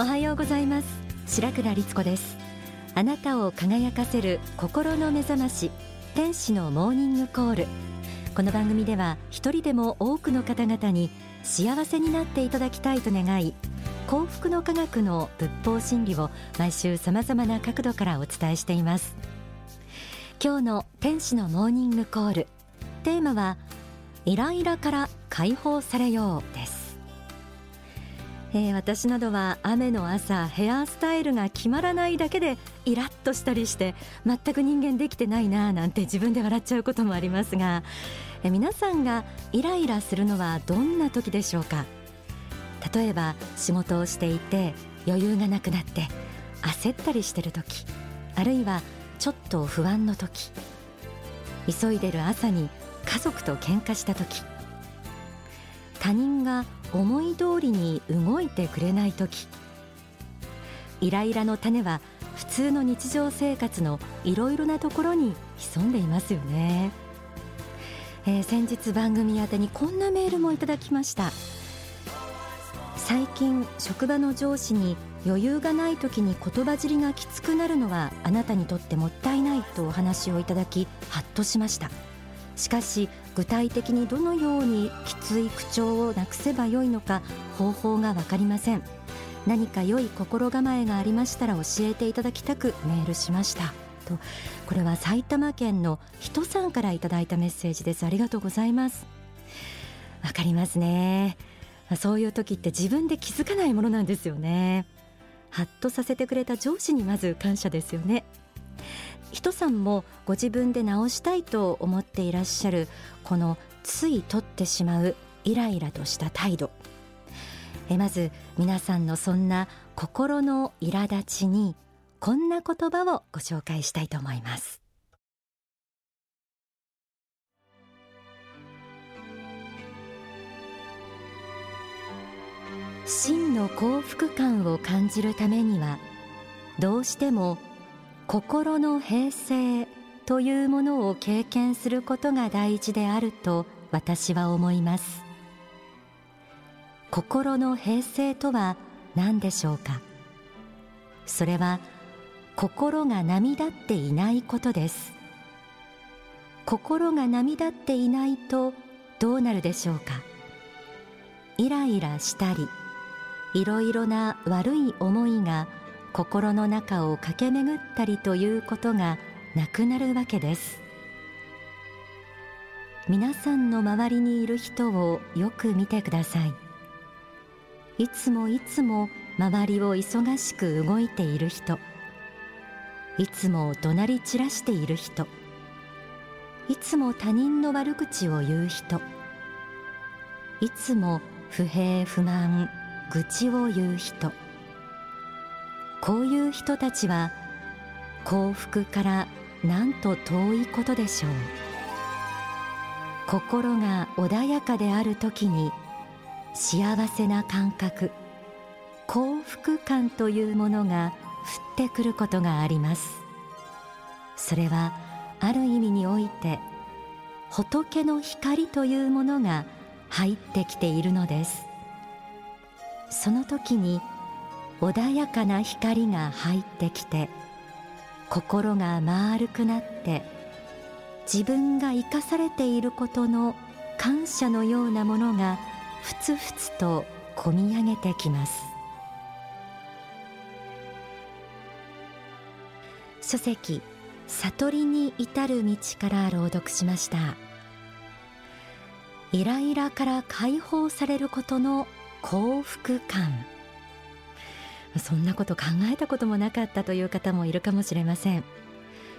おはようございます。白倉律子です。あなたを輝かせる心の目覚まし天使のモーニングコール。この番組では一人でも多くの方々に幸せになっていただきたいと願い幸福の科学の仏法真理を毎週様々な角度からお伝えしています。今日の天使のモーニングコール。テーマはイライラから解放されようです。えー、私などは雨の朝ヘアスタイルが決まらないだけでイラッとしたりして全く人間できてないななんて自分で笑っちゃうこともありますが、えー、皆さんがイライラするのはどんな時でしょうか？例えば仕事をしていて余裕がなくなって焦ったりしてる時あるいはちょっと不安の時急いでる朝に家族と喧嘩した時他人が思い通りに動いてくれない時。イライラの種は普通の日常生活のいろいろなところに潜んでいますよね、えー、先日番組宛にこんなメールもいただきました。最近職場の上司に余裕がない時に言葉尻がきつくなるのはあなたにとってもったいないとお話をいただきハッとしました。しかし具体的にどのようにきつい口調をなくせばよいのか方法が分かりません。何か良い心構えがありましたら教えていただきたくメールしました。とこれは埼玉県の人さんからいただいたメッセージです。ありがとうございます。わかりますね。そういう時って自分で気づかないものなんですよね。ハッとさせてくれた上司にまず感謝ですよね。人さんもご自分で直したいと思っていらっしゃるこのつい取ってしまうイライラとした態度。えまず皆さんのそんな心の苛立ちにこんな言葉をご紹介したいと思います。真の幸福感を感じるためにはどうしても心の平静というものを経験することが大事であると私は思います。心の平静とは何でしょうか？それは心が波立っていないことです。心が波立っていないとどうなるでしょうか？イライラしたりいろいろな悪い思いが心の中を駆け巡ったりということがなくなるわけです。皆さんの周りにいる人をよく見てください。いつもいつも周りを忙しく動いている人。いつも怒鳴り散らしている人。いつも他人の悪口を言う人。いつも不平不満愚痴を言う人。こういう人たちは幸福からなんと遠いことでしょう。心が穏やかである時に幸せな感覚幸福感というものが降ってくることがあります。それはある意味において仏の光というものが入ってきているのです。その時に穏やかな光が入ってきて心が丸くなって自分が生かされていることの感謝のようなものがふつふつとこみ上げてきます。書籍悟りに至る道から朗読しました。イライラから解放されることの幸福感。そんなこと考えたこともなかったという方もいるかもしれません。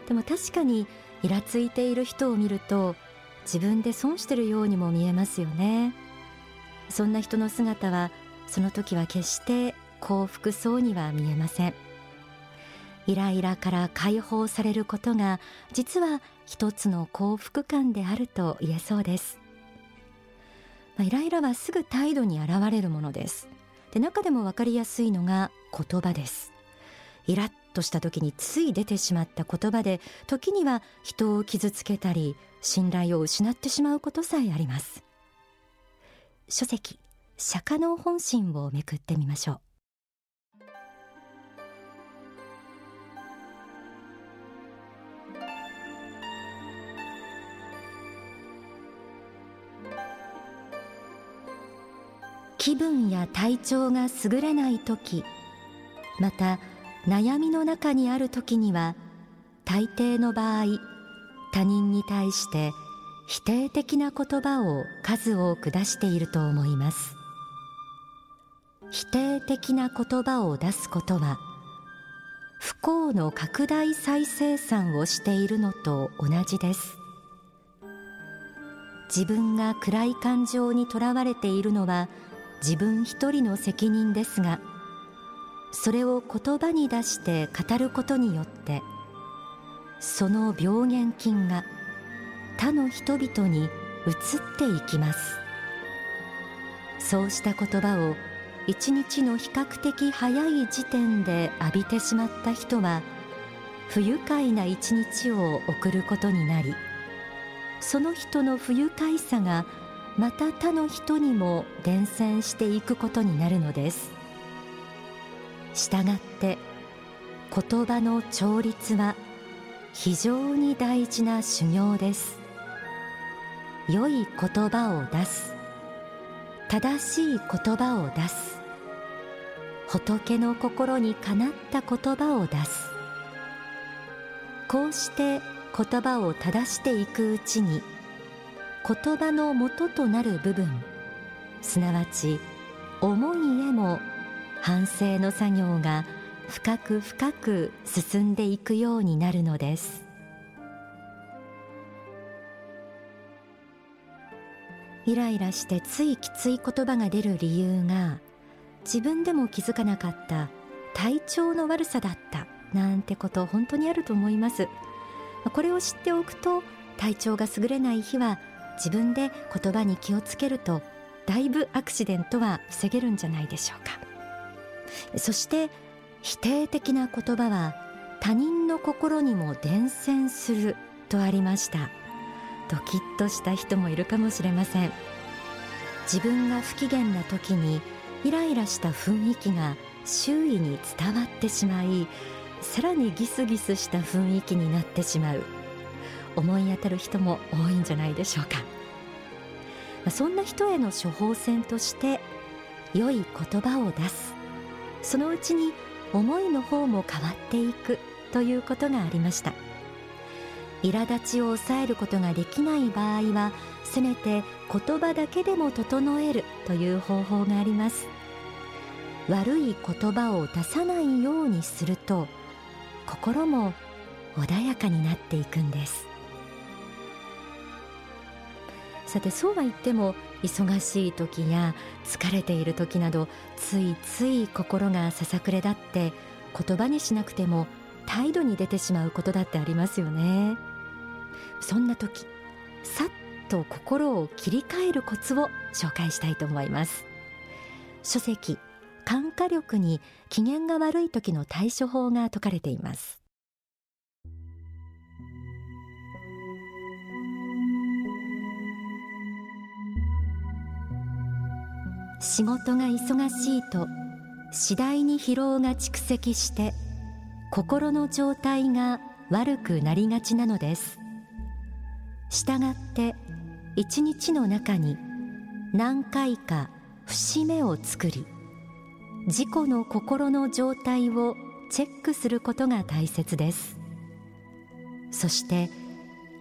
でも確かにイラついている人を見ると自分で損してるようにも見えますよね。そんな人の姿はその時は決して幸福そうには見えません。イライラから解放されることが実は一つの幸福感であると言えそうです。イライラはすぐ態度に現れるものです。で中でも分かりやすいのが言葉です。イラッとした時につい出てしまった言葉で時には人を傷つけたり信頼を失ってしまうことさえあります。書籍釈迦の本心をめくってみましょう。気分や体調が優れない時また悩みの中にある時には大抵の場合他人に対して否定的な言葉を数多く出していると思います。否定的な言葉を出すことは不幸の拡大再生産をしているのと同じです。自分が暗い感情にとらわれているのは自分一人の責任ですがそれを言葉に出して語ることによってその病原菌が他の人々に移っていきます。そうした言葉を一日の比較的早い時点で浴びてしまった人は不愉快な一日を送ることになりその人の不愉快さがまた他の人にも伝染していくことになるのです。したがって言葉の調律は非常に大事な修行です。良い言葉を出す。正しい言葉を出す。仏の心にかなった言葉を出す。こうして言葉を正していくうちに言葉の元となる部分。すなわち思いへも反省の作業が深く深く進んでいくようになるのです。イライラしてついきつい言葉が出る理由が自分でも気づかなかった体調の悪さだったなんてこと本当にあると思います。これを知っておくと体調が優れない日は自分で言葉に気をつけるとだいぶアクシデントは防げるんじゃないでしょうか。そして否定的な言葉は他人の心にも伝染するとありました。ドキッとした人もいるかもしれません。自分が不機嫌な時にイライラした雰囲気が周囲に伝わってしまいさらにギスギスした雰囲気になってしまう。思い当たる人も多いんじゃないでしょうか。そんな人への処方箋として良い言葉を出す。そのうちに思いの方も変わっていくということがありました。苛立ちを抑えることができない場合はせめて言葉だけでも整えるという方法があります。悪い言葉を出さないようにすると心も穏やかになっていくんです。さてそうは言っても忙しい時や疲れている時などついつい心がささくれだって言葉にしなくても態度に出てしまうことだってありますよね。そんな時さっと心を切り替えるコツを紹介したいと思います。書籍感化力に機嫌が悪い時の対処法が説かれています。仕事が忙しいと次第に疲労が蓄積して心の状態が悪くなりがちなのです。したがって一日の中に何回か節目を作り自己の心の状態をチェックすることが大切です。そして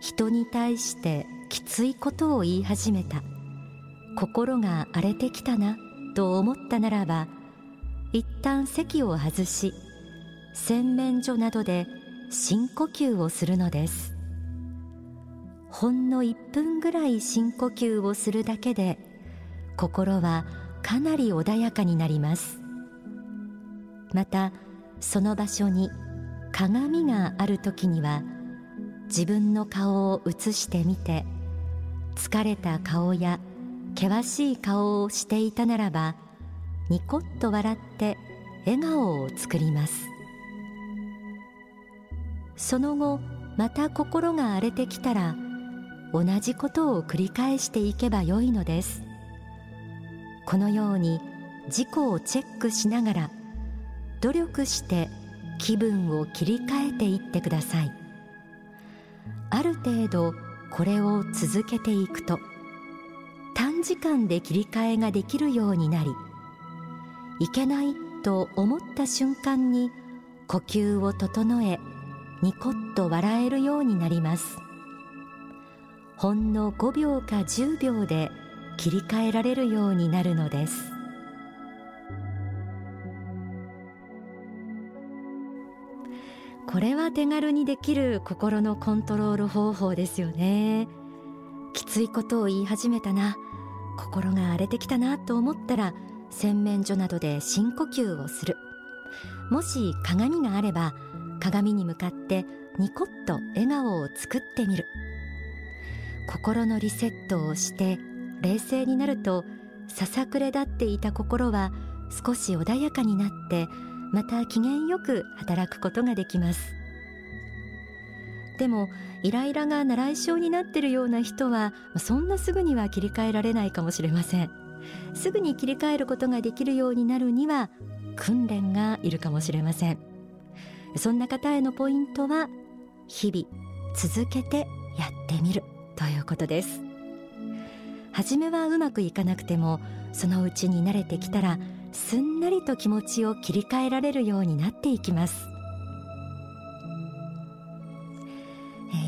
人に対してきついことを言い始めた。心が荒れてきたなと思ったならば一旦席を外し洗面所などで深呼吸をするのです。ほんの1分ぐらい深呼吸をするだけで心はかなり穏やかになります。またその場所に鏡がある時には自分の顔を映してみて疲れた顔や険しい顔をしていたならばニコッと笑って笑顔を作ります。その後また心が荒れてきたら同じことを繰り返していけばよいのです。このように自己をチェックしながら努力して気分を切り替えていってください。ある程度これを続けていくと短時間で切り替えができるようになりいけないと思った瞬間に呼吸を整えニコッと笑えるようになります。ほんの5秒か10秒で切り替えられるようになるのです。これは手軽にできる心のコントロール方法ですよね。きついことを言い始めたな。心が荒れてきたなと思ったら洗面所などで深呼吸をする。もし鏡があれば鏡に向かってニコッと笑顔を作ってみる。心のリセットをして冷静になるとささくれ立っていた心は少し穏やかになってまた機嫌よく働くことができます。でもイライラが習い性になっているような人はそんなすぐには切り替えられないかもしれません。すぐに切り替えることができるようになるには訓練がいるかもしれません。そんな方へのポイントは日々続けてやってみるということです。初めはうまくいかなくてもそのうちに慣れてきたらすんなりと気持ちを切り替えられるようになっていきます。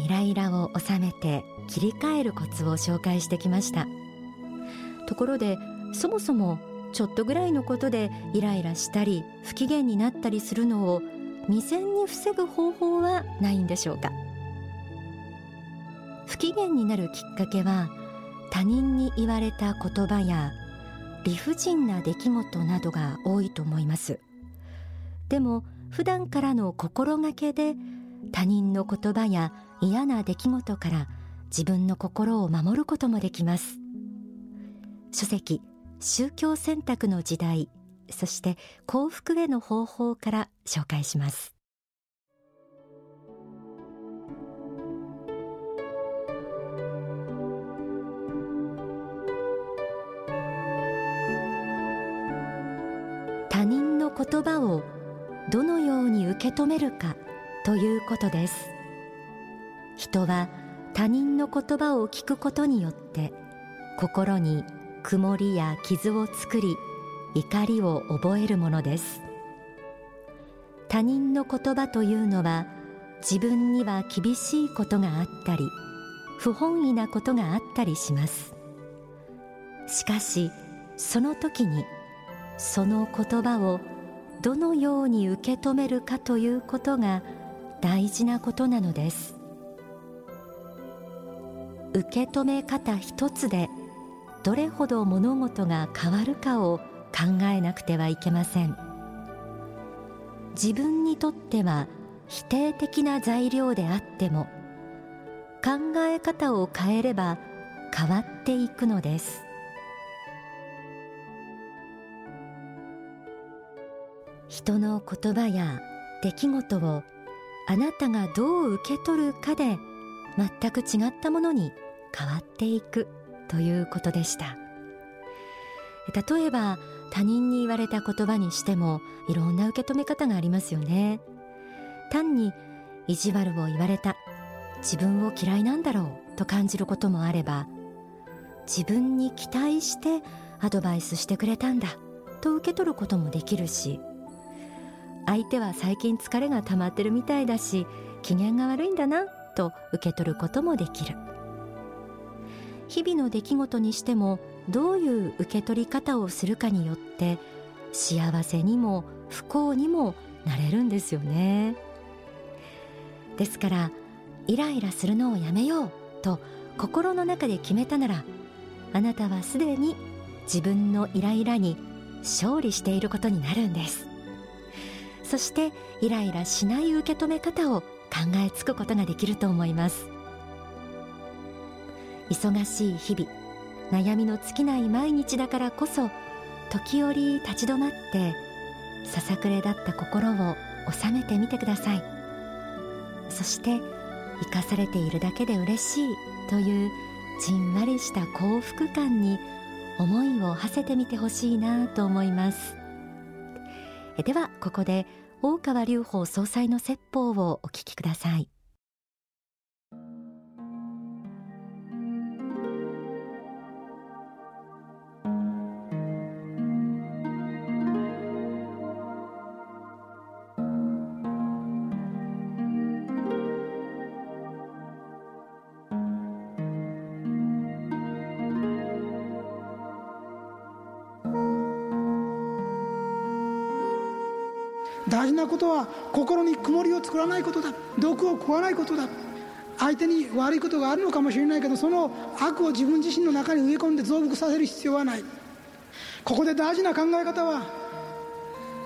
イライラを収めて切り替えるコツを紹介してきました。ところでそもそもちょっとぐらいのことでイライラしたり不機嫌になったりするのを未然に防ぐ方法はないんでしょうか？不機嫌になるきっかけは他人に言われた言葉や理不尽な出来事などが多いと思います。でも普段からの心がけで他人の言葉や嫌な出来事から自分の心を守ることもできます。書籍宗教選択の時代そして幸福への方法から紹介します。他人の言葉をどのように受け止めるかということです。人は他人の言葉を聞くことによって心に曇りや傷を作り怒りを覚えるものです。他人の言葉というのは自分には厳しいことがあったり不本意なことがあったりします。しかしその時にその言葉をどのように受け止めるかということが大事なことなのです。受け止め方一つでどれほど物事が変わるかを考えなくてはいけません。自分にとっては否定的な材料であっても考え方を変えれば変わっていくのです。人の言葉や出来事をあなたがどう受け取るかで全く違ったものに変わっていくということでした。例えば他人に言われた言葉にしてもいろんな受け止め方がありますよね。単に意地悪を言われた自分を嫌いなんだろうと感じることもあれば自分に期待してアドバイスしてくれたんだと受け取ることもできるし相手は最近疲れが溜まってるみたいだし機嫌が悪いんだなと受け取ることもできる。日々の出来事にしてもどういう受け取り方をするかによって幸せにも不幸にもなれるんですよね。ですからイライラするのをやめようと心の中で決めたならあなたはすでに自分のイライラに勝利していることになるんです。そしてイライラしない受け止め方を考えつくことができると思います。忙しい日々悩みの尽きない毎日だからこそ時折立ち止まってささくれだった心を収めてみてください。そして生かされているだけで嬉しいというじんわりした幸福感に思いを馳せてみてほしいなと思います。ではここで大川隆法総裁の説法をお聞きください。ことは心に曇りを作らないことだ。毒を食わないことだ。相手に悪いことがあるのかもしれないけどその悪を自分自身の中に植え込んで増幅させる必要はない。ここで大事な考え方は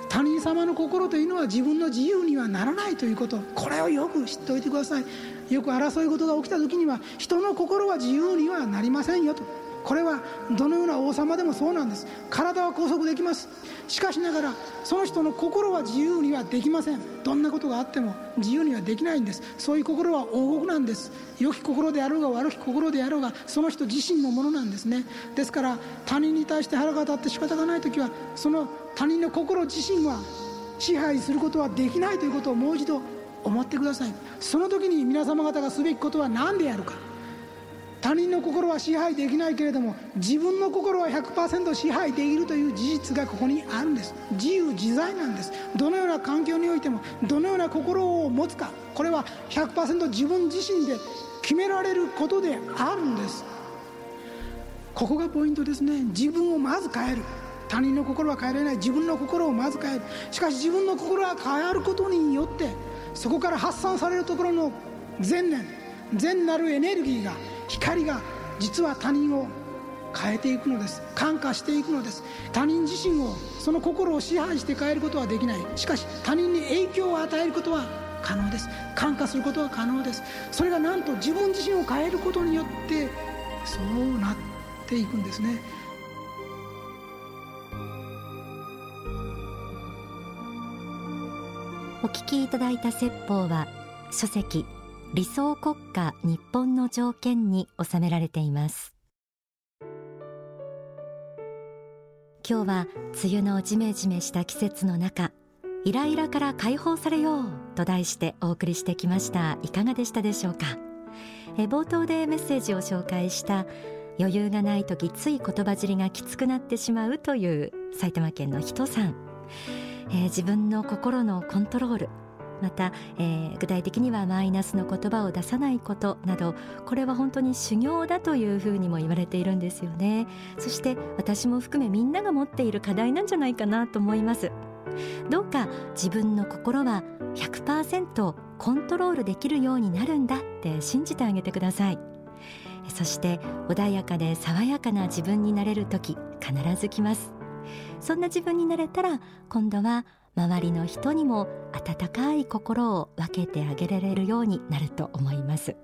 他人様の心というのは自分の自由にはならないということ。これをよく知っておいてください。よく争い事が起きた時には人の心は自由にはなりませんよと。これはどのような王様でもそうなんです。体は拘束できます。しかしながらその人の心は自由にはできません。どんなことがあっても自由にはできないんです。そういう心は王国なんです。良き心であろうが悪き心であろうがその人自身のものなんですね。ですから他人に対して腹が立って仕方がない時はその他人の心自身は支配することはできないということをもう一度思ってください。その時に皆様方がすべきことは何であるか。他人の心は支配できないけれども自分の心は100%支配できるという事実がここにあるんです。自由自在なんです。どのような環境においてもどのような心を持つかこれは100%自分自身で決められることであるんです。ここがポイントですね。自分をまず変える。他人の心は変えられない。自分の心をまず変える。しかし自分の心が変わることによってそこから発散されるところの善念善なるエネルギーが光が実は他人を変えていくのです。感化していくのです。他人自身をその心を支配して変えることはできない。しかし他人に影響を与えることは可能です。感化することは可能です。それがなんと自分自身を変えることによってそうなっていくんですね。お聞きいただいた説法は書籍理想国家日本の条件に収められています。今日は梅雨のジメジメした季節の中イライラから解放されようと題してお送りしてきました。いかがでしたでしょうか？え冒頭でメッセージを紹介した余裕がない時つい言葉尻がきつくなってしまうという埼玉県の人さん、えー、自分の心のコントロールまた、えー、具体的にはマイナスの言葉を出さないことなどこれは本当に修行だというふうにも言われているんですよね。そして私も含めみんなが持っている課題なんじゃないかなと思います。どうか自分の心は100%コントロールできるようになるんだって信じてあげてください。そして穏やかで爽やかな自分になれる時必ず来ます。そんな自分になれたら今度は周りの人にも温かい心を分けてあげられるようになると思います。